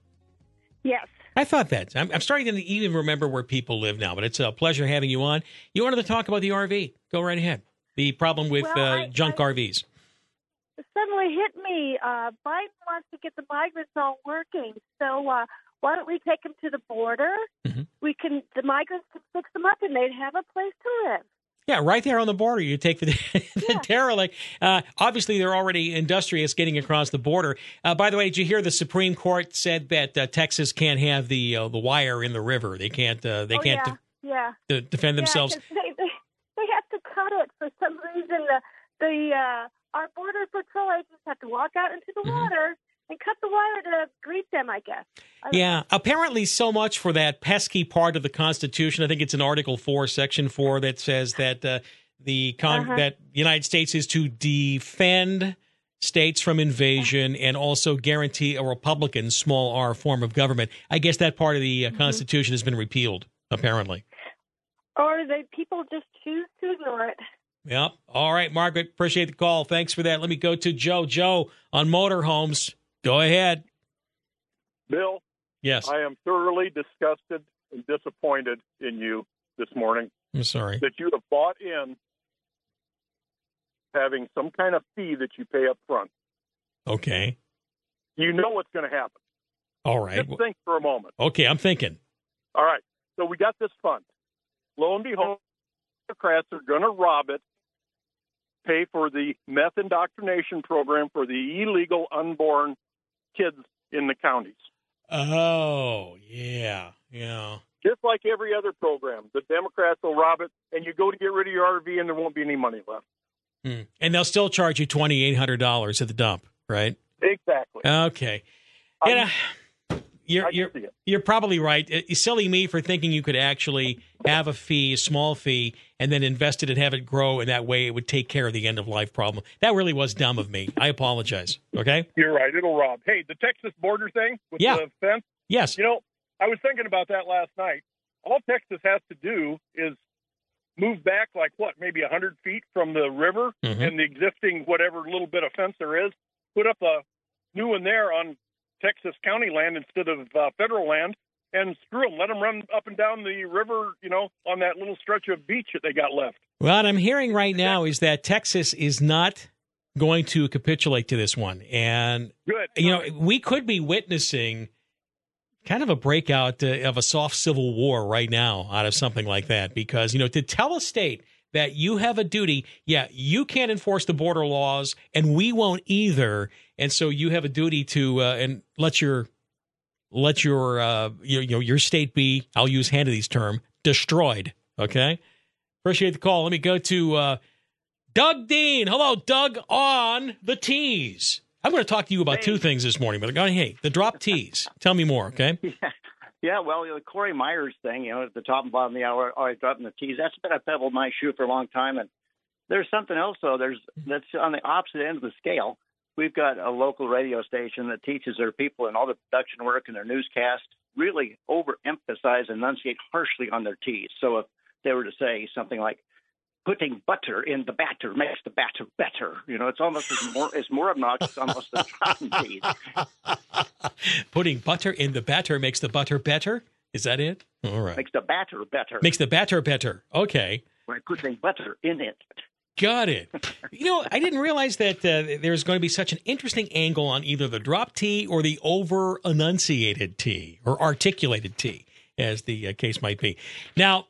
Yes. I thought that. I'm, I'm starting to even remember where people live now, but it's a pleasure having you on. You wanted to talk about the RV. Go right ahead. The problem with Well, uh, I- junk I- RVs. It suddenly hit me. Uh, Biden wants to get the migrants all working. So uh, why don't we take them to the border? Mm-hmm. We can. The migrants can fix them up, and they'd have a place to live. Yeah, right there on the border. You take the, [LAUGHS] the derelict. Uh, obviously, they're already industrious getting across the border. Uh, by the way, did you hear the Supreme Court said that uh, Texas can't have the uh, the wire in the river? They can't. Uh, they oh, can't yeah, yeah. de- de- defend Yeah, they, they they have to cut it for some reason. The the uh, our border patrol agents have to walk out into the Mm-hmm. water and cut the wire to greet them. I guess. I Yeah, apparently so much for that pesky part of the Constitution. I think it's in Article Four, Section Four, that says that uh, the con- Uh-huh. that the United States is to defend states from invasion and also guarantee a Republican small R form of government. I guess that part of the uh, Constitution has been repealed. Apparently. Or they people just choose to ignore it. Yep. All right, Margaret. Appreciate the call. Thanks for that. Let me go to Joe. Joe on motorhomes. Go ahead. Bill, Yes. I am thoroughly disgusted and disappointed in you this morning I'm sorry. that you have bought in having some kind of fee that you pay up front. Okay. You know what's going to happen. All right. Just think for a moment. Okay, I'm thinking. All right. So we got this fund. Lo and behold, Democrats are going to rob it, pay for the meth indoctrination program for the illegal unborn kids in the counties. Oh, yeah. Yeah. Just like every other program, the Democrats will rob it, and you go to get rid of your RV, and there won't be any money left. Hmm. And they'll still charge you twenty eight hundred dollars at the dump, right? Exactly. Okay. I you're, it. you're probably right. It's silly me for thinking you could actually have a fee, a small fee, and then invest it and have it grow, and that way it would take care of the end of life problem. That really was dumb of me. I apologize. Okay. You're right. It'll rob. Hey, the Texas border thing with Yeah. the fence. Yes. You know, I was thinking about that last night. All Texas has to do is move back, like what, maybe a hundred feet from the river Mhm. and the existing whatever little bit of fence there is. Put up a new one there on Texas county land instead of uh, federal land, and screw them. Let them run up and down the river, you know, on that little stretch of beach that they got left. Well, what I'm hearing right now is that Texas is not going to capitulate to this one, and Good. you know we could be witnessing kind of a breakout uh, of a soft civil war right now out of something like that because you know to tell a state that you have a duty yeah you can't enforce the border laws and we won't either and so you have a duty to uh, and let your let your uh your, you know your state be i'll use Hannity's term destroyed okay appreciate the call let me go to uh doug dean hello doug on the tees i'm going to talk to you about two things this morning but hey the drop [LAUGHS] tees tell me more okay [LAUGHS] Yeah, well, the Corey Myers thing, you know, at the top and bottom of the hour, always dropping the tees. That's been a pebble in my shoe for a long time. And there's something else though. There's that's on the opposite end of the scale. We've got a local radio station that teaches their people and all the production work and their newscast really overemphasize and enunciate harshly on their T's. So if they were to say something like putting butter in the batter makes the batter better, you know, it's almost as more it's more obnoxious almost than dropping tees. [LAUGHS] putting butter in the batter makes the butter better is that it all right Makes the batter better. makes the batter better okay by putting butter in it. Got it. You know, I didn't realize that uh, there's going to be such an interesting angle on either the drop T or the over enunciated T or articulated T, as the uh, case might be. Now,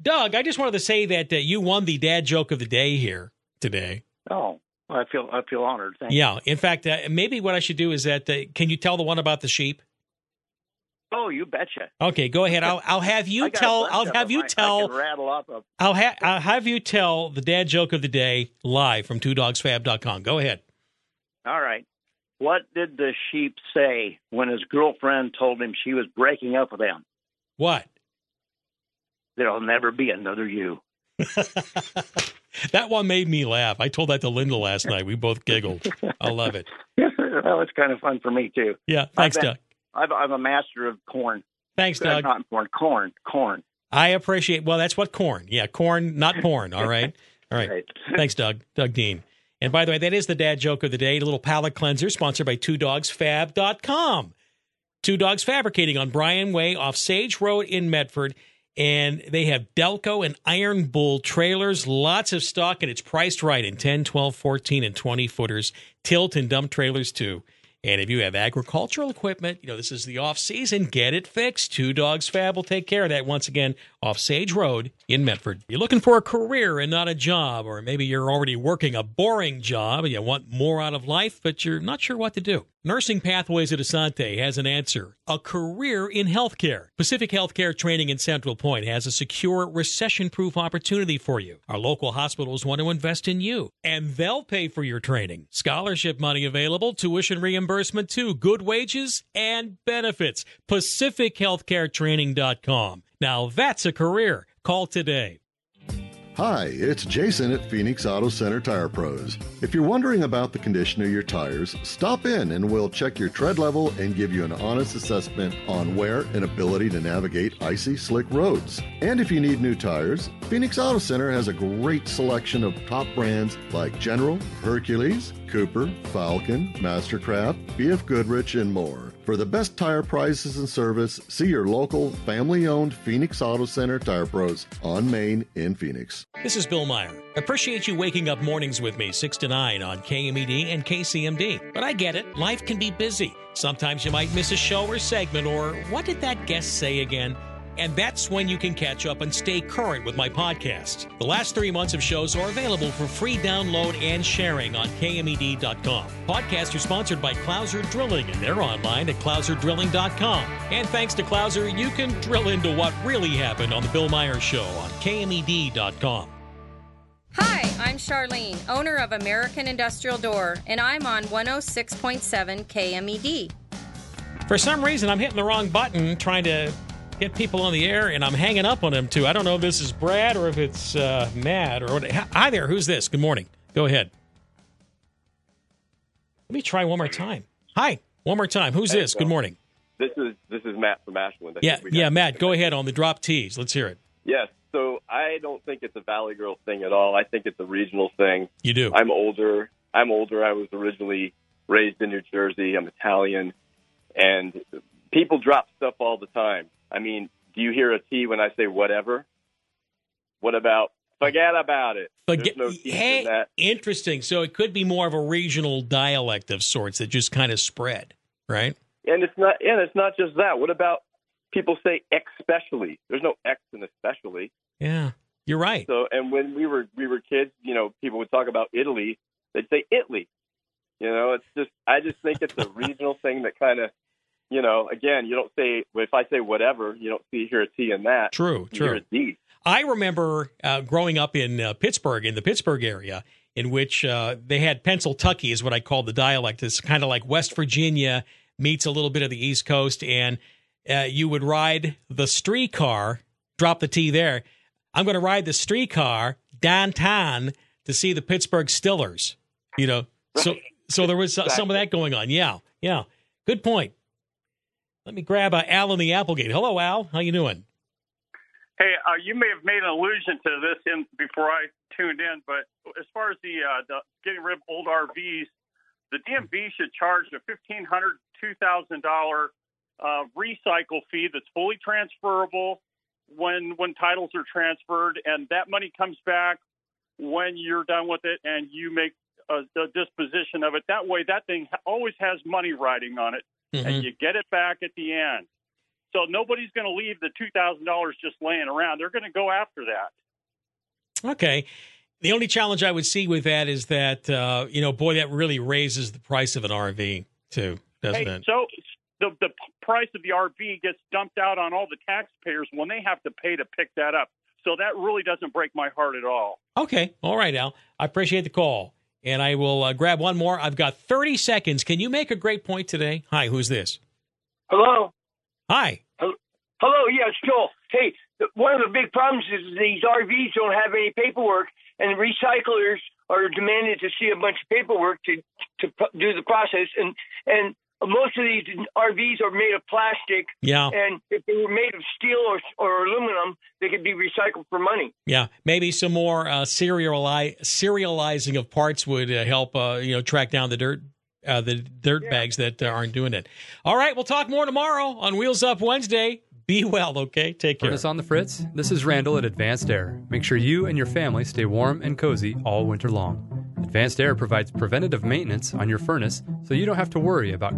Doug, I just wanted to say that uh, you won the dad joke of the day here today. Oh, well, I feel I feel honored. Thank you. Yeah. In fact, uh, maybe what I should do is that uh, can you tell the one about the sheep? Oh, you betcha. Okay, go ahead. I'll I'll have you [LAUGHS] tell. I'll have you I- I tell. rattle off a I'll, ha- I'll have you tell the dad joke of the day live from twodogsfab.com. Go ahead. All right. What did the sheep say when his girlfriend told him she was breaking up with him? What? There'll never be another you. [LAUGHS] That one made me laugh. I told that to Linda last night. We both giggled. I love it. [LAUGHS] well, it's kind of fun for me too. Yeah. Thanks, Doug. I've, I'm a master of corn. Thanks, Uh, Doug. Not corn, corn, corn. I appreciate. Well, that's what corn. Yeah, corn, not porn. All right. All right. Right. [LAUGHS] Thanks, Doug. Doug Dean. And by the way, that is the dad joke of the day. A little palate cleanser sponsored by Two Dogs TwoDogsFab.com. Two Dogs Fabricating on Bryan Way off Sage Road in Medford. And they have Delco and Iron Bull trailers, lots of stock, and it's priced right in 10, 12, 14, and 20 footers, tilt and dump trailers too. And if you have agricultural equipment, you know, this is the off season, get it fixed. Two Dogs Fab will take care of that once again off Sage Road in Medford. You're looking for a career and not a job, or maybe you're already working a boring job and you want more out of life, but you're not sure what to do. Nursing Pathways at Asante has an answer a career in healthcare. Pacific Healthcare Training in Central Point has a secure, recession proof opportunity for you. Our local hospitals want to invest in you, and they'll pay for your training. Scholarship money available, tuition reimbursement too, good wages and benefits. PacificHealthcareTraining.com. Now that's a career. Call today. Hi, it's Jason at Phoenix Auto Center Tire Pros. If you're wondering about the condition of your tires, stop in and we'll check your tread level and give you an honest assessment on wear and ability to navigate icy, slick roads. And if you need new tires, Phoenix Auto Center has a great selection of top brands like General, Hercules, Cooper, Falcon, Mastercraft, BF Goodrich, and more. For the best tire prices and service, see your local family owned Phoenix Auto Center Tire Pros on Main in Phoenix. This is Bill Meyer. Appreciate you waking up mornings with me, 6 to 9 on KMED and KCMD. But I get it, life can be busy. Sometimes you might miss a show or segment, or what did that guest say again? And that's when you can catch up and stay current with my podcast. The last three months of shows are available for free download and sharing on KMED.com. Podcasts are sponsored by Clouser Drilling, and they're online at clouserdrilling.com. And thanks to Clouser, you can drill into what really happened on The Bill Myers Show on KMED.com. Hi, I'm Charlene, owner of American Industrial Door, and I'm on 106.7 KMED. For some reason, I'm hitting the wrong button trying to get people on the air, and I'm hanging up on them too. I don't know if this is Brad or if it's uh, Matt or what. Hi there, who's this? Good morning. Go ahead. Let me try one more time. Hi, one more time. Who's Hey, this? Good morning. This is this is Matt from Ashland. I Yeah, yeah, Matt. Go ahead on the drop tees. Let's hear it. Yes. So I don't think it's a Valley Girl thing at all. I think it's a regional thing. You do. I'm older. I'm older. I was originally raised in New Jersey. I'm Italian, and people drop stuff all the time. I mean, do you hear a T when I say whatever? What about forget about it? Forget- no hey, in that. interesting. So it could be more of a regional dialect of sorts that just kind of spread, right? And it's not. And it's not just that. What about people say especially? There's no X in especially. Yeah, you're right. So, and when we were we were kids, you know, people would talk about Italy. They'd say Italy. You know, it's just I just think it's a [LAUGHS] regional thing that kind of, you know, again, you don't say if I say whatever, you don't see here a T in that. True, You true. D. I remember uh, growing up in uh, Pittsburgh, in the Pittsburgh area, in which uh, they had Pennsyltucky, is what I call the dialect. It's kind of like West Virginia meets a little bit of the East Coast, and uh, you would ride the streetcar. Drop the T there. I'm going to ride the streetcar downtown to see the Pittsburgh Stillers. You know, so so there was some of that going on. Yeah, yeah. Good point. Let me grab uh, Al in the Applegate. Hello, Al. How you doing? Hey, uh, you may have made an allusion to this in before I tuned in, but as far as the, uh, the getting rid of old RVs, the DMV should charge a fifteen hundred, two thousand dollar uh, recycle fee that's fully transferable when when titles are transferred, and that money comes back when you're done with it, and you make a, a disposition of it. That way, that thing always has money riding on it, and you get it back at the end. So nobody's going to leave the two thousand dollars just laying around. They're going to go after that. Okay. The only challenge I would see with that is that uh, you know, boy, that really raises the price of an RV too, doesn't Hey, it? so the the price of the RV gets dumped out on all the taxpayers when they have to pay to pick that up. So that really doesn't break my heart at all. Okay. All right, Al. I appreciate the call, and I will uh, grab one more. I've got thirty seconds. Can you make a great point today? Hi, who's this? Hello. Hi. Hello. Hello. Yes, Joel. Hey, one of the big problems is these RVs don't have any paperwork, and recyclers are demanded to see a bunch of paperwork to to do the process. And and most of these RVs are made of plastic. Yeah. And if they were made of steel or or aluminum, they could be recycled for money. Yeah, maybe some more uh, seriali- serializing of parts would uh, help. Uh, you know, track down the dirt. Uh, the dirt bags that uh, aren't doing it. All right, we'll talk more tomorrow on Wheels Up Wednesday. Be well, okay? Take care. Furnace on the Fritz. This is Randall at Advanced Air. Make sure you and your family stay warm and cozy all winter long. Advanced Air provides preventative maintenance on your furnace so you don't have to worry about